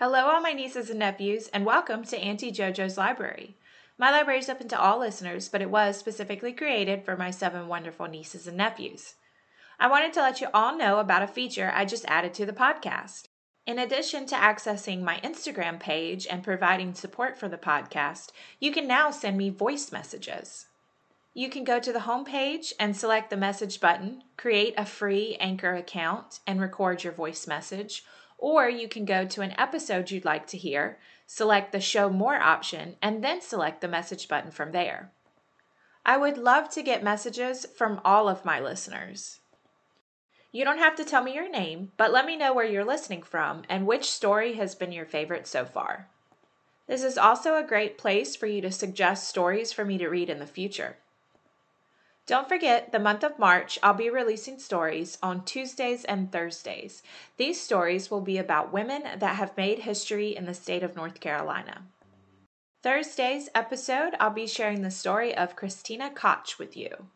Hello, all my nieces and nephews, and welcome to Auntie JoJo's Library. My library is open to all listeners, but it was specifically created for my seven wonderful nieces and nephews. I wanted to let you all know about a feature I just added to the podcast. In addition to accessing my Instagram page and providing support for the podcast, you can now send me voice messages. You can go to the homepage and select the message button, create a free Anchor account, and record your voice message or you can go to an episode you'd like to hear, select the Show More option, and then select the message button from there. I would love to get messages from all of my listeners. You don't have to tell me your name, but let me know where you're listening from and which story has been your favorite so far. This is also a great place for you to suggest stories for me to read in the future. Don't forget, the month of March, I'll be releasing stories on Tuesdays and Thursdays. These stories will be about women that have made history in the state of North Carolina. Thursday's episode, I'll be sharing the story of Christina Koch with you.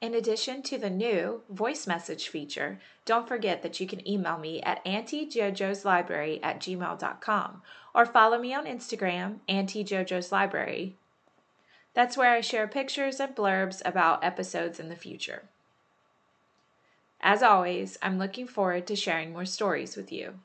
In addition to the new voice message feature, don't forget that you can email me at auntiejojoslibrary at gmail.com or follow me on Instagram, Auntie Jojo's Library, that's where I share pictures and blurbs about episodes in the future. As always, I'm looking forward to sharing more stories with you.